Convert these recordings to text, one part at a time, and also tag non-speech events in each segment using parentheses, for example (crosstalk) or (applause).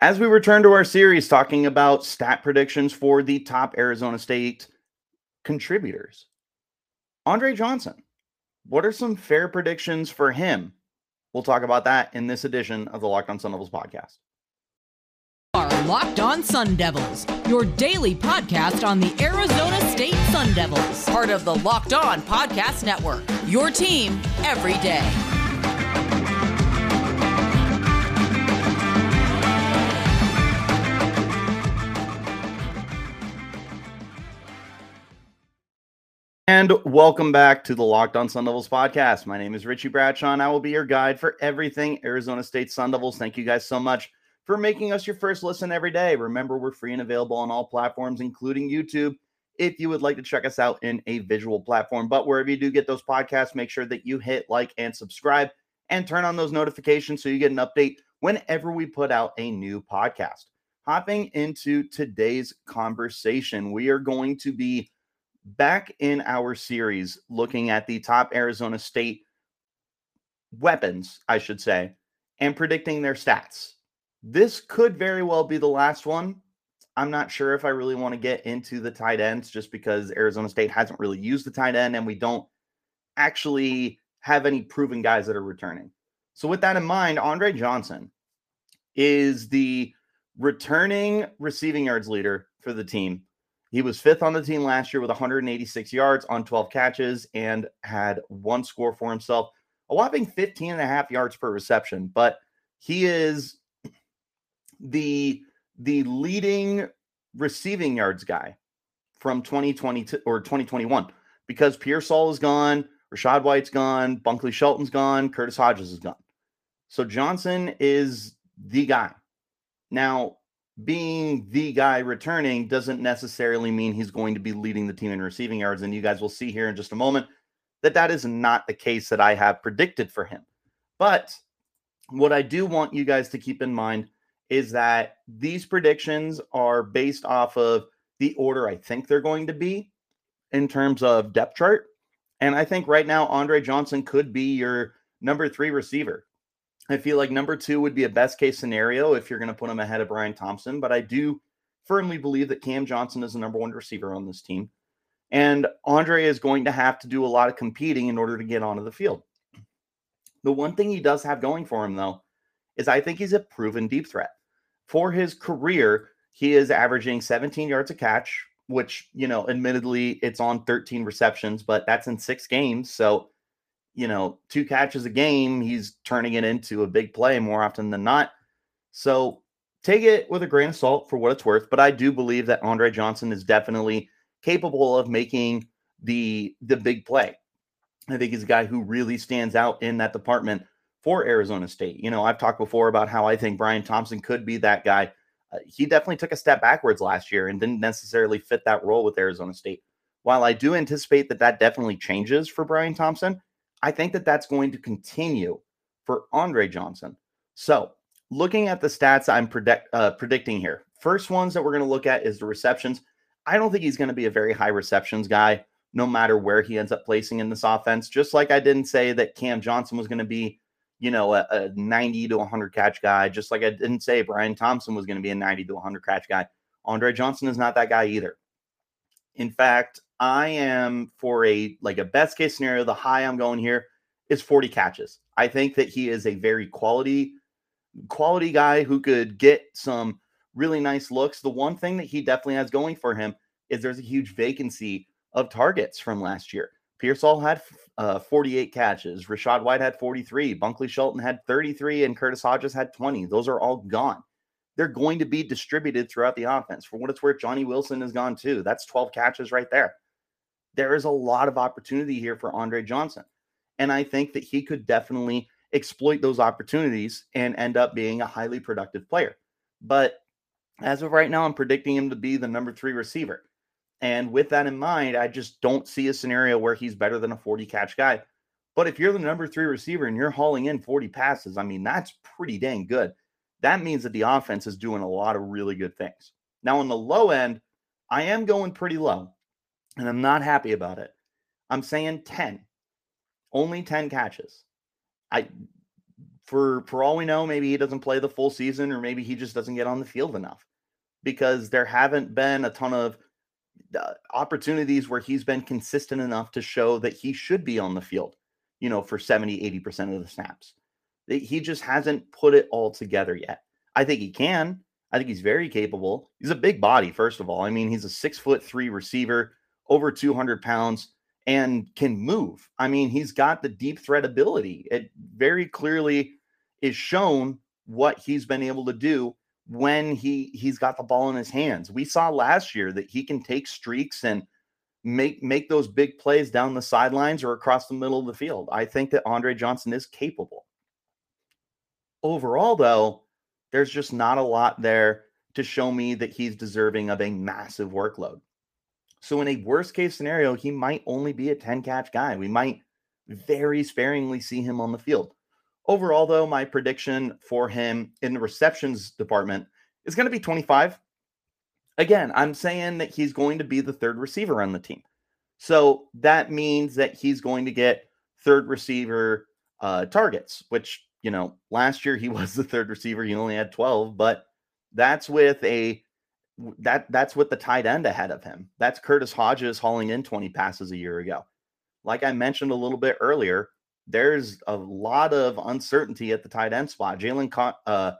As we return to our series talking about stat predictions for the top Arizona State contributors, Andre Johnson, what are some fair predictions for him? We'll talk about that in this edition of the Locked On Sun Devils podcast. Are Locked On Sun Devils, your daily podcast on the Arizona State Sun Devils, part of the Locked On Podcast Network. Your team every day. And welcome back to the Locked On Sun Devils podcast. My name is Richie Bradshaw, and I will be your guide for everything Arizona State Sun Devils. Thank you guys so much for making us your first listen every day. Remember, we're free and available on all platforms, including YouTube, if you would like to check us out in a visual platform. But wherever you do get those podcasts, make sure that you hit like and subscribe and turn on those notifications so you get an update whenever we put out a new podcast. Hopping into today's conversation, we are going to be back in our series looking at the top Arizona State weapons, I should say, and predicting their stats. This could very well be the last one. I'm not sure if I really want to get into the tight ends just because Arizona State hasn't really used the tight end and we don't actually have any proven guys that are returning. So, with that in mind, Andre Johnson is the returning receiving yards leader for the team he was fifth on the team last year with 186 yards on 12 catches and had one score for himself, a whopping 15 and a half yards per reception. But he is (clears throat) the the leading receiving yards guy from 2020 or 2021 because Pearsall is gone, Rachaad White's gone, Bunkley Shelton's gone, Curtis Hodges is gone. So Johnson is the guy. Now, being the guy returning doesn't necessarily mean he's going to be leading the team in receiving yards. And you guys will see here in just a moment that that is not the case that I have predicted for him. But what I do want you guys to keep in mind is that these predictions are based off of the order I think they're going to be in terms of depth chart. And I think right now, Andre Johnson could be your number three receiver. I feel like number two would be a best case scenario if you're going to put him ahead of Brian Thompson. But I do firmly believe that Cam Johnson is the number one receiver on this team. And Andre is going to have to do a lot of competing in order to get onto the field. The one thing he does have going for him, though, is I think he's a proven deep threat. For his career, he is averaging 17 yards a catch, which, you know, admittedly, it's on 13 receptions, but that's in six games. So you know, two catches a game, he's turning it into a big play more often than not. So take it with a grain of salt for what it's worth. But I do believe that Andre Johnson is definitely capable of making the the big play. I think he's a guy who really stands out in that department for Arizona State. You know, I've talked before about how I think Brian Thompson could be that guy. Uh, he definitely took a step backwards last year and didn't necessarily fit that role with Arizona State. While I do anticipate that that definitely changes for Brian Thompson, I think that that's going to continue for Andre Johnson. So, looking at the stats I'm predict, uh, predicting here, first ones that we're going to look at is the receptions. I don't think he's going to be a very high receptions guy, no matter where he ends up placing in this offense. Just like I didn't say that Cam Johnson was going to be, you know, a, a 90 to 100 catch guy. Just like I didn't say Brian Thompson was going to be a 90 to 100 catch guy. Andre Johnson is not that guy either. In fact, I am for a like a best case scenario, the high I'm going here is 40 catches. I think that he is a very quality quality guy who could get some really nice looks. The one thing that he definitely has going for him is there's a huge vacancy of targets from last year. Pearsall had uh, 48 catches. Rachaad White had 43. Bunkley Shelton had 33, and Curtis Hodges had 20. Those are all gone they're going to be distributed throughout the offense. For what it's worth, Johnny Wilson is gone too. That's 12 catches right there. There is a lot of opportunity here for Andre Johnson. And I think that he could definitely exploit those opportunities and end up being a highly productive player. But as of right now, I'm predicting him to be the number three receiver. And with that in mind, I just don't see a scenario where he's better than a 40 catch guy. But if you're the number three receiver and you're hauling in 40 passes, I mean, that's pretty dang good that means that the offense is doing a lot of really good things. Now, on the low end, I am going pretty low, and I'm not happy about it. I'm saying 10, only 10 catches. I for for all we know, maybe he doesn't play the full season, or maybe he just doesn't get on the field enough because there haven't been a ton of uh, opportunities where he's been consistent enough to show that he should be on the field, you know, for 70, 80% of the snaps. He just hasn't put it all together yet. I think he can. I think he's very capable. He's a big body, first of all. I mean, he's a six foot three receiver, over 200 pounds, and can move. I mean, he's got the deep threat ability. It very clearly is shown what he's been able to do when he he's got the ball in his hands. We saw last year that he can take streaks and make make those big plays down the sidelines or across the middle of the field. I think that Andre Johnson is capable. Overall though, there's just not a lot there to show me that he's deserving of a massive workload. So in a worst case scenario, he might only be a 10 catch guy. We might very sparingly see him on the field. Overall, though, my prediction for him in the receptions department is going to be 25. Again, I'm saying that he's going to be the third receiver on the team. So that means that he's going to get third receiver uh, targets, which, you know, last year he (laughs) was the third receiver. He only had 12, but that's with a that that's with the tight end ahead of him. That's Curtis Hodges hauling in 20 passes a year ago. Like I mentioned a little bit earlier, there's a lot of uncertainty at the tight end spot. Jalin Con- uh,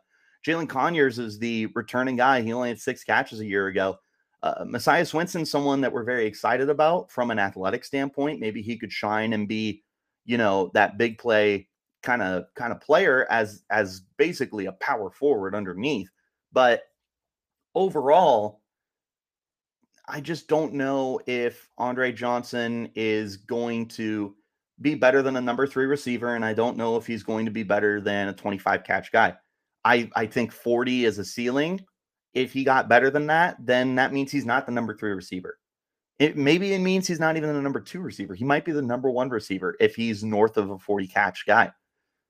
Jalin Conyers is the returning guy. He only had six catches a year ago. Uh, Messiah Swinson, someone that we're very excited about from an athletic standpoint. Maybe he could shine and be, you know, that big play kind of kind of player as as basically a power forward underneath. But overall, I just don't know if Andre Johnson is going to be better than a number three receiver, and I don't know if he's going to be better than a 25 catch guy. I, I think 40 is a ceiling. If he got better than that, then that means he's not the number three receiver. It maybe it means he's not even the number two receiver. He might be the number one receiver if he's north of a 40 catch guy.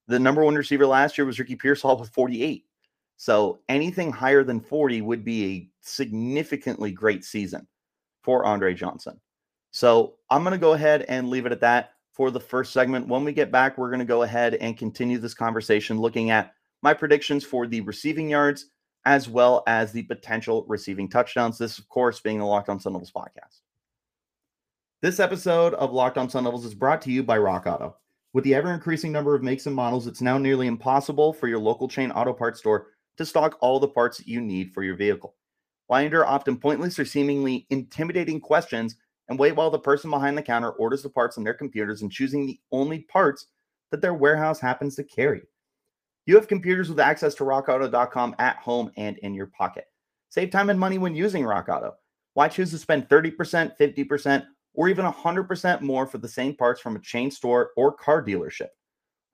The number one receiver last year was Ricky Pearsall with 48. So anything higher than 40 would be a significantly great season for Andre Johnson. So I'm going to go ahead and leave it at that for the first segment. When we get back, we're going to go ahead and continue this conversation looking at my predictions for the receiving yards as well as the potential receiving touchdowns. This, of course, being the Locked On Sun Devils podcast. This episode of Locked On Sun Devils is brought to you by Rock Auto. With the ever increasing number of makes and models, it's now nearly impossible for your local chain auto parts store to stock all the parts that you need for your vehicle. Why endure often pointless or seemingly intimidating questions and wait while the person behind the counter orders the parts on their computers and choosing the only parts that their warehouse happens to carry. You have computers with access to rockauto.com at home and in your pocket. Save time and money when using Rock Auto. Why choose to spend 30%, 50%, or even 100% more for the same parts from a chain store or car dealership?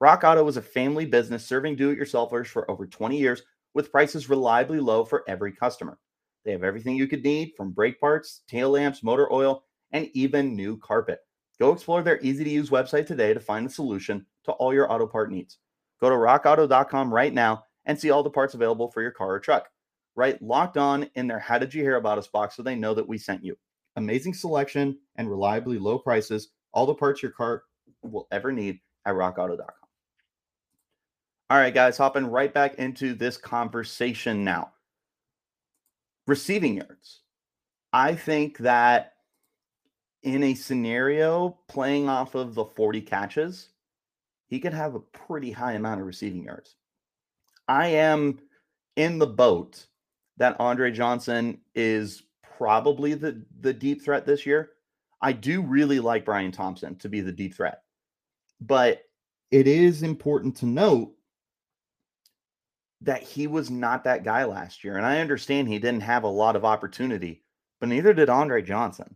Rock Auto is a family business serving do it yourselfers for over 20 years with prices reliably low for every customer. They have everything you could need from brake parts, tail lamps, motor oil, and even new carpet. Go explore their easy to use website today to find a solution to all your auto part needs. Go to rockauto.com right now and see all the parts available for your car or truck. Write locked on in their How Did You Hear About Us box so they know that we sent you. Amazing selection and reliably low prices, all the parts your car will ever need at rockauto.com. All right, guys, hopping right back into this conversation now. Receiving yards. I think that in a scenario playing off of the 40 catches, he could have a pretty high amount of receiving yards. I am in the boat that Andre Johnson is probably the the deep threat this year. I do really like Brian Thompson to be the deep threat. But it is important to note that he was not that guy last year. And I understand he didn't have a lot of opportunity, but neither did Andre Johnson.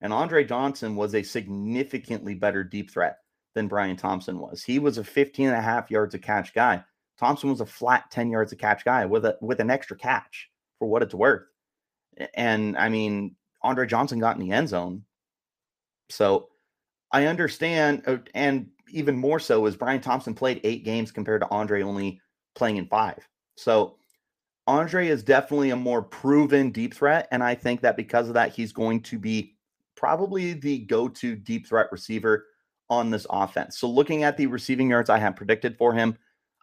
And Andre Johnson was a significantly better deep threat than Brian Thompson was. He was a 15 and a half yards a catch guy. Thompson was a flat 10 yards a catch guy with a with an extra catch for what it's worth. And I mean, Andre Johnson got in the end zone. So I understand, uh, and even more so is Brian Thompson played eight games compared to Andre only playing in five. So Andre is definitely a more proven deep threat. And I think that because of that, he's going to be probably the go to deep threat receiver on this offense. So, looking at the receiving yards I have predicted for him,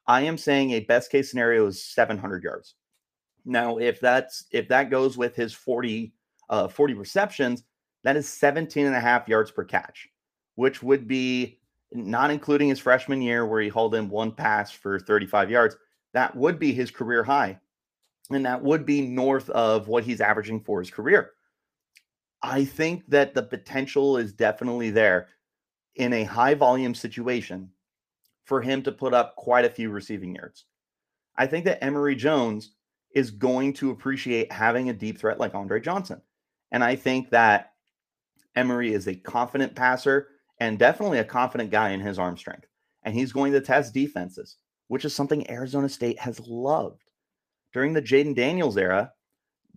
I am saying a best case scenario is 700 yards. Now, if that's if that goes with his 40 uh 40 receptions, that is 17 and a half yards per catch, which would be not including his freshman year where he hauled in one pass for 35 yards. That would be his career high. And that would be north of what he's averaging for his career. I think that the potential is definitely there in a high volume situation for him to put up quite a few receiving yards. I think that Emory Jones is going to appreciate having a deep threat like Andre Johnson. And I think that Emory is a confident passer and definitely a confident guy in his arm strength. And he's going to test defenses, which is something Arizona State has loved. During the Jayden Daniels era,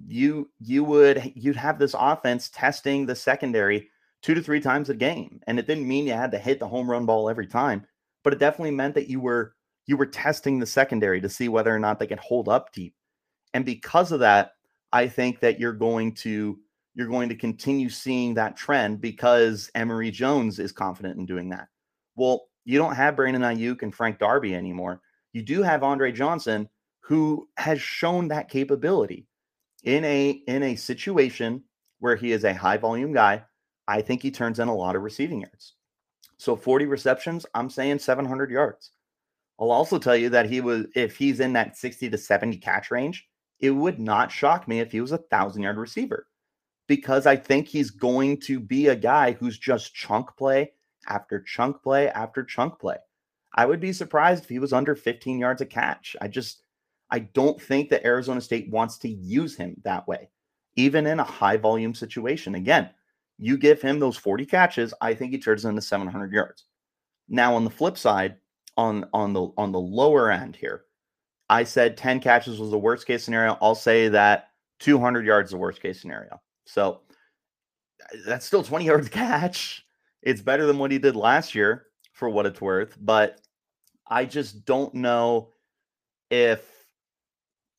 you you would you'd have this offense testing the secondary two to three times a game. And it didn't mean you had to hit the home run ball every time, but it definitely meant that you were you were testing the secondary to see whether or not they could hold up deep. And because of that, I think that you're going to you're going to continue seeing that trend because Emory Jones is confident in doing that. Well, you don't have Brandon Aiyuk and Frank Darby anymore. You do have Andre Johnson, who has shown that capability in a in a situation where he is a high volume guy. I think he turns in a lot of receiving yards. So 40 receptions, I'm saying 700 yards. I'll also tell you that he was if he's in that 60 to 70 catch range, it would not shock me if he was a thousand yard receiver because I think he's going to be a guy who's just chunk play after chunk play after chunk play. I would be surprised if he was under 15 yards a catch. I just I don't think that Arizona State wants to use him that way, even in a high volume situation. Again, you give him those 40 catches, I think he turns into 700 yards. Now on the flip side, on on the on the lower end here, I said 10 catches was the worst case scenario. I'll say that 200 yards is the worst case scenario. So that's still 20 (laughs) yards catch. It's better than what he did last year for what it's worth, but I just don't know if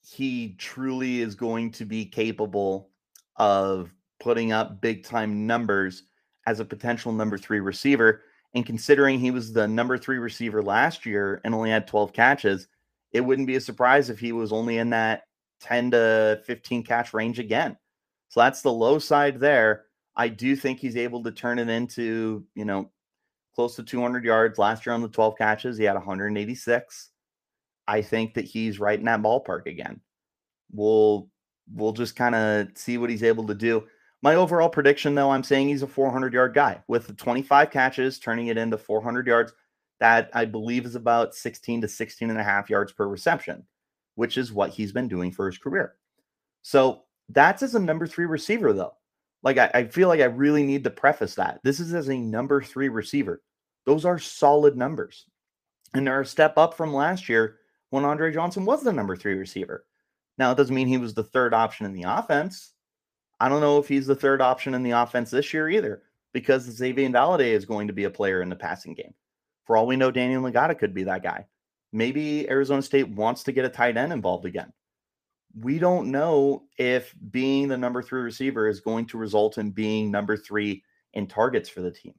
he truly is going to be capable of putting up big time numbers as a potential number three receiver. And considering he was the number three receiver last year and only had 12 catches, it wouldn't be a surprise if he was only in that 10 to 15 catch range again. So that's the low side there. I do think he's able to turn it into, you know, close to 200 yards. Last year on the 12 catches, he had 186. I think that he's right in that ballpark again. We'll we'll just kind of see what he's able to do. My overall prediction, though, I'm saying he's a 400 yard guy with the 25 catches, turning it into 400 yards. That I believe is about 16 to 16 and a half yards per reception, which is what he's been doing for his career. So that's as a number three receiver, though. Like, I, I feel like I really need to preface that. This is as a number three receiver. Those are solid numbers. And they're a step up from last year when Andre Johnson was the number three receiver. Now, it doesn't mean he was the third option in the offense. I don't know if he's the third option in the offense this year either, because Xazavian Valladay is going to be a player in the passing game. For all we know, Daniel Ngata could be that guy. Maybe Arizona State wants to get a tight end involved again we don't know if being the number three receiver is going to result in being number three in targets for the team.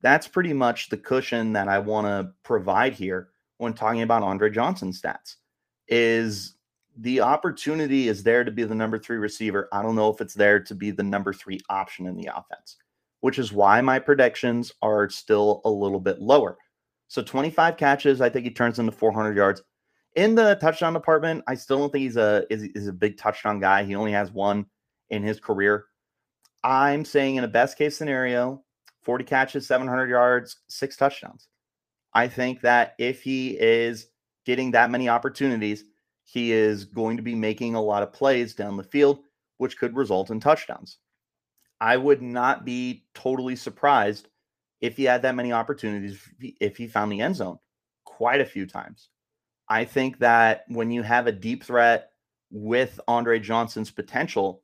That's pretty much the cushion that I want to provide here when talking about Andre Johnson stats. Is the opportunity is there to be the number three receiver. I don't know if it's there to be the number three option in the offense, which is why my predictions are still a little bit lower. So 25 catches, I think he turns into 400 yards. In the touchdown department, I still don't think he's a is, is a big touchdown guy. He only has one in his career. I'm saying in a best case scenario, 40 catches, 700 yards, six touchdowns. I think that if he is getting that many opportunities, he is going to be making a lot of plays down the field, which could result in touchdowns. I would not be totally surprised if he had that many opportunities if he found the end zone quite a few times. I think that when you have a deep threat with Andre Johnson's potential,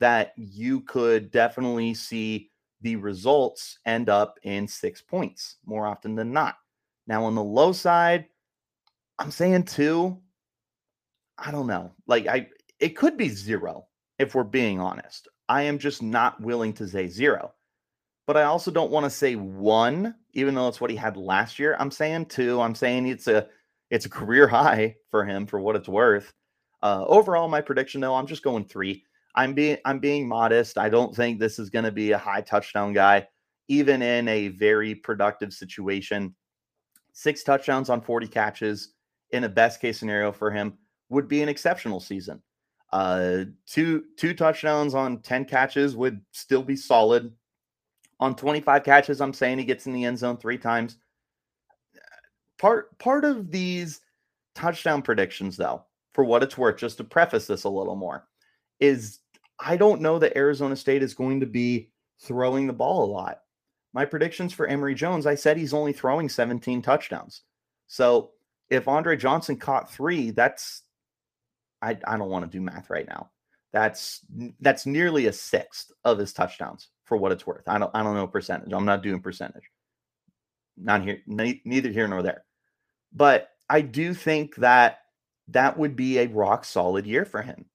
that you could definitely see the results end up in six points more often than not. Now, on the low side, I'm saying two. I don't know. Like, I, it could be zero if we're being honest. I am just not willing to say zero. But I also don't want to say one, even though it's what he had last year. I'm saying two. I'm saying it's a It's a career high for him for what it's worth. Uh, overall, my prediction though, I'm just going three. I'm being I'm being modest. I don't think this is going to be a high touchdown guy, even in a very productive situation. Six touchdowns on 40 catches in a best case scenario for him would be an exceptional season. Uh, two two touchdowns on 10 catches would still be solid. On 25 catches, I'm saying he gets in the end zone three times. Part part of these touchdown predictions, though, for what it's worth, just to preface this a little more, is I don't know that Arizona State is going to be throwing the ball a lot. My predictions for Emory Jones, I said he's only throwing 17 touchdowns. So if Andre Johnson caught three, that's I, I don't want to do math right now. That's that's nearly a sixth of his touchdowns for what it's worth. I don't I don't know percentage. I'm not doing percentage. Not here, ne- neither here nor there. But I do think that that would be a rock solid year for him.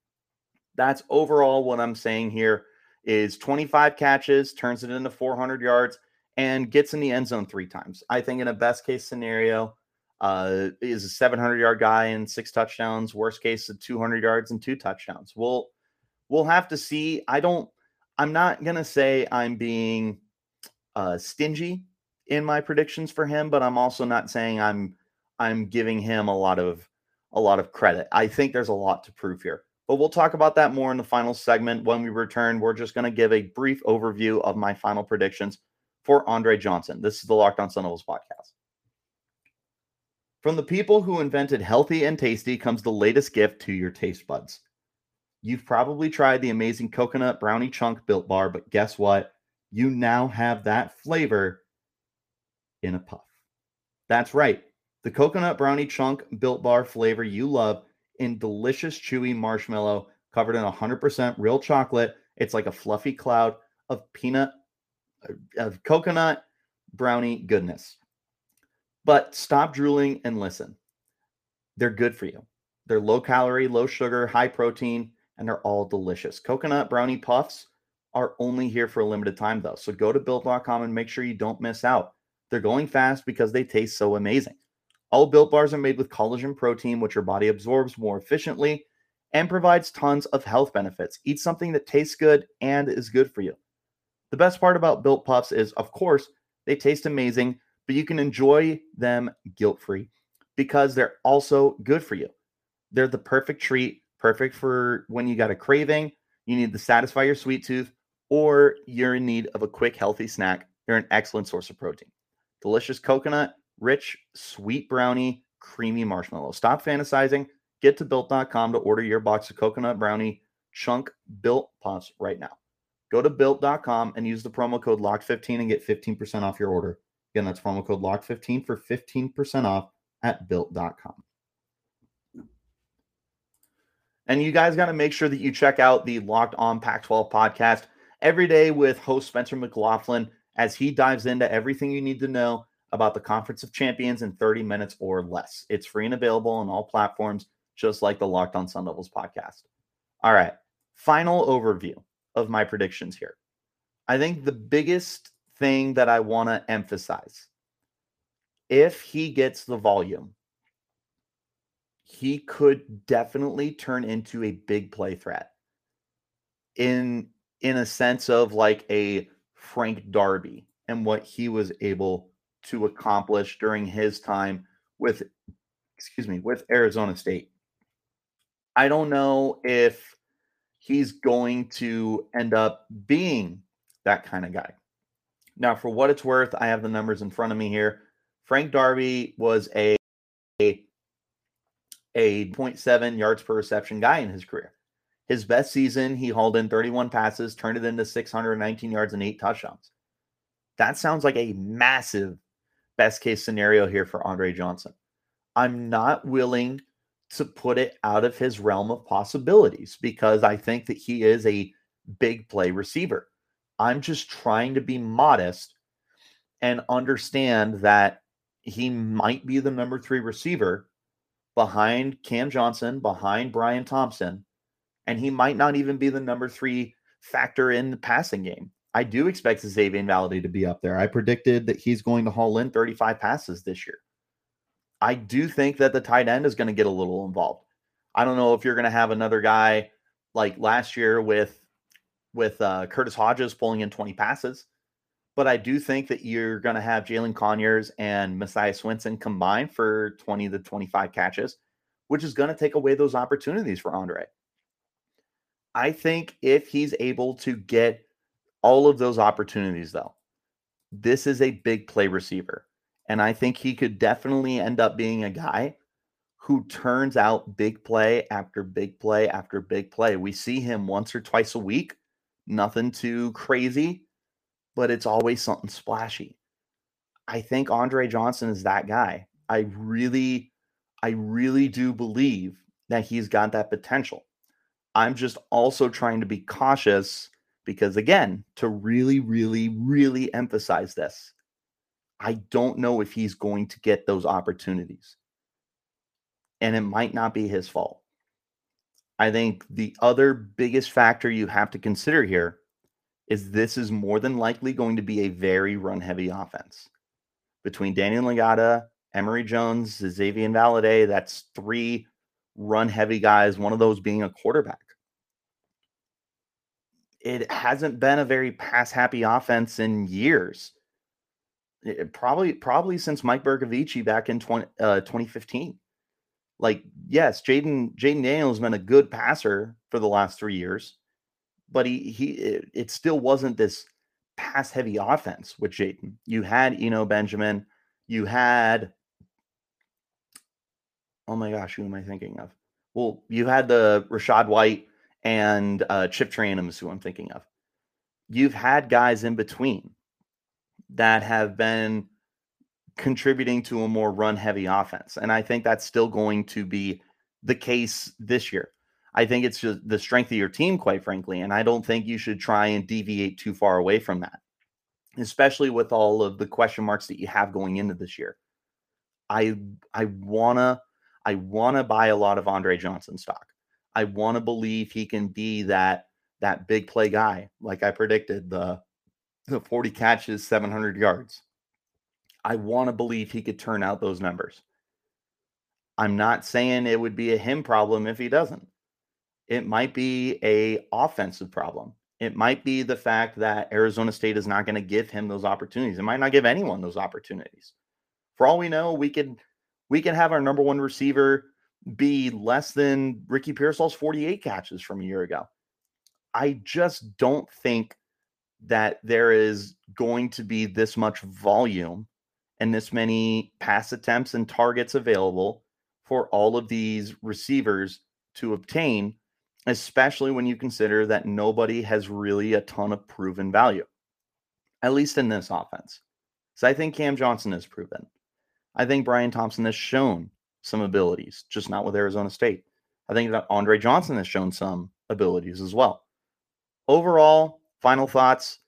That's overall what I'm saying here is 25 catches, turns it into 400 yards, and gets in the end zone three times. I think in a best case scenario, uh, is a 700 yard guy and six touchdowns. Worst case, of 200 yards and two touchdowns. We'll we'll have to see. I don't. I'm not gonna say I'm being uh, stingy in my predictions for him, but I'm also not saying I'm I'm giving him a lot of a lot of credit. I think there's a lot to prove here. But we'll talk about that more in the final segment. When we return, we're just going to give a brief overview of my final predictions for Andre Johnson. This is the Locked On Sun Devils podcast. From the people who invented healthy and tasty comes the latest gift to your taste buds. You've probably tried the amazing coconut brownie chunk built bar, but guess what? You now have that flavor in a puff. That's right. The coconut brownie chunk built bar flavor you love in delicious chewy marshmallow covered in 100% real chocolate. It's like a fluffy cloud of peanut uh, of coconut brownie goodness. But stop drooling and listen. They're good for you. They're low calorie, low sugar, high protein, and they're all delicious. Coconut brownie puffs are only here for a limited time, though. So go to built.com and make sure you don't miss out. They're going fast because they taste so amazing. All built bars are made with collagen protein, which your body absorbs more efficiently and provides tons of health benefits. Eat something that tastes good and is good for you. The best part about built puffs is, of course, they taste amazing, but you can enjoy them guilt free because they're also good for you. They're the perfect treat, perfect for when you got a craving, you need to satisfy your sweet tooth, or you're in need of a quick, healthy snack. They're an excellent source of protein. Delicious coconut, rich, sweet brownie, creamy marshmallow. Stop fantasizing. Get to built.com to order your box of coconut brownie chunk built puffs right now. Go to built.com and use the promo code LOCKED15 and get 15% off your order. Again, that's promo code LOCKED15 for 15% off at built.com. And you guys got to make sure that you check out the Locked On Pac 12 podcast every day with host Spencer McLaughlin as he dives into everything you need to know about the Conference of Champions in 30 minutes or less. It's free and available on all platforms, just like the Locked On Sun Devils podcast. All right, final overview of my predictions here. I think the biggest thing that I want to emphasize if he gets the volume, he could definitely turn into a big play threat in in a sense of like a Frank Darby and what he was able to accomplish during his time with excuse me with Arizona State. I don't know if he's going to end up being that kind of guy. Now, for what it's worth, I have the numbers in front of me here. Frank Darby was a a, a 0.7 yards per reception guy in his career. His best season, he hauled in 31 passes, turned it into 619 yards and eight touchdowns. That sounds like a massive best case scenario here for Andre Johnson. I'm not willing to put it out of his realm of possibilities because I think that he is a big play receiver. I'm just trying to be modest and understand that he might be the number three receiver behind Cam Johnson, behind Brian Thompson, and he might not even be the number three factor in the passing game. I do expect Xazavian Valladay to be up there. I predicted that he's going to haul in 35 passes this year. I do think that the tight end is going to get a little involved. I don't know if you're going to have another guy like last year with with uh, Curtis Hodges pulling in 20 passes, but I do think that you're going to have Jalin Conyers and Messiah Swinson combined for 20 to 25 catches, which is going to take away those opportunities for Andre. I think if he's able to get all of those opportunities, though, this is a big play receiver. And I think he could definitely end up being a guy who turns out big play after big play after big play. We see him once or twice a week, nothing too crazy, but it's always something splashy. I think Andre Johnson is that guy. I really, I really do believe that he's got that potential. I'm just also trying to be cautious because, again, to really, really, really emphasize this, I don't know if he's going to get those opportunities. And it might not be his fault. I think the other biggest factor you have to consider here is this is more than likely going to be a very run heavy offense. Between Daniel Ngata, Emory Jones, Xazavian Valladay, that's three run heavy guys, one of those being a quarterback. It hasn't been a very pass happy offense in years. It, probably probably since Mike Bercovici back in 20, uh, 2015. Like, yes, Jayden Jayden Daniels been a good passer for the last three years, but he he it, it still wasn't this pass heavy offense with Jayden. You had Eno Benjamin, you had oh my gosh, who am I thinking of? Well, you had the Rachaad White and uh, Chip Trayanum is who I'm thinking of. You've had guys in between that have been contributing to a more run heavy offense. And I think that's still going to be the case this year. I think it's just the strength of your team, quite frankly. And I don't think you should try and deviate too far away from that, especially with all of the question marks that you have going into this year. I I wanna I wanna buy a lot of Andre Johnson stock. I want to believe he can be that that big play guy, like I predicted, the the 40 catches, 700 yards. I want to believe he could turn out those numbers. I'm not saying it would be a him problem if he doesn't. It might be a offensive problem. It might be the fact that Arizona State is not going to give him those opportunities. It might not give anyone those opportunities. For all we know, we could we can have our number one receiver be less than Ricky Pearsall's 48 catches from a year ago. I just don't think that there is going to be this much volume and this many pass attempts and targets available for all of these receivers to obtain, especially when you consider that nobody has really a ton of proven value, at least in this offense. So I think Cam Johnson has proven. I think Brian Thompson has shown some abilities, just not with Arizona State. I think that Andre Johnson has shown some abilities as well. Overall, final thoughts.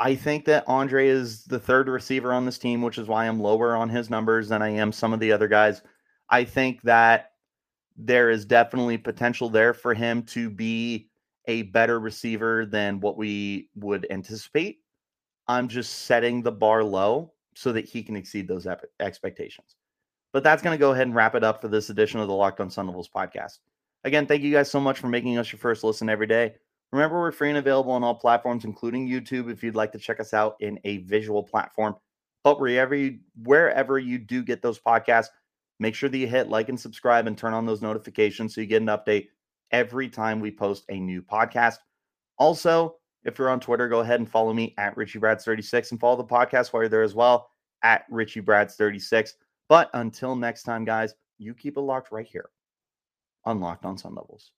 I think that Andre is the third receiver on this team, which is why I'm lower on his numbers than I am some of the other guys. I think that there is definitely potential there for him to be a better receiver than what we would anticipate. I'm just setting the bar low so that he can exceed those expectations. But that's going to go ahead and wrap it up for this edition of the Locked On Sun Devils podcast. Again, thank you guys so much for making us your first listen every day. Remember, we're free and available on all platforms, including YouTube, if you'd like to check us out in a visual platform. But wherever you, wherever you do get those podcasts, make sure that you hit like and subscribe and turn on those notifications so you get an update every time we post a new podcast. Also, if you're on Twitter, go ahead and follow me at RichieBrads36 and follow the podcast while you're there as well at RichieBrads36. But until next time, guys, you keep it locked right here on Locked on Sun Devils.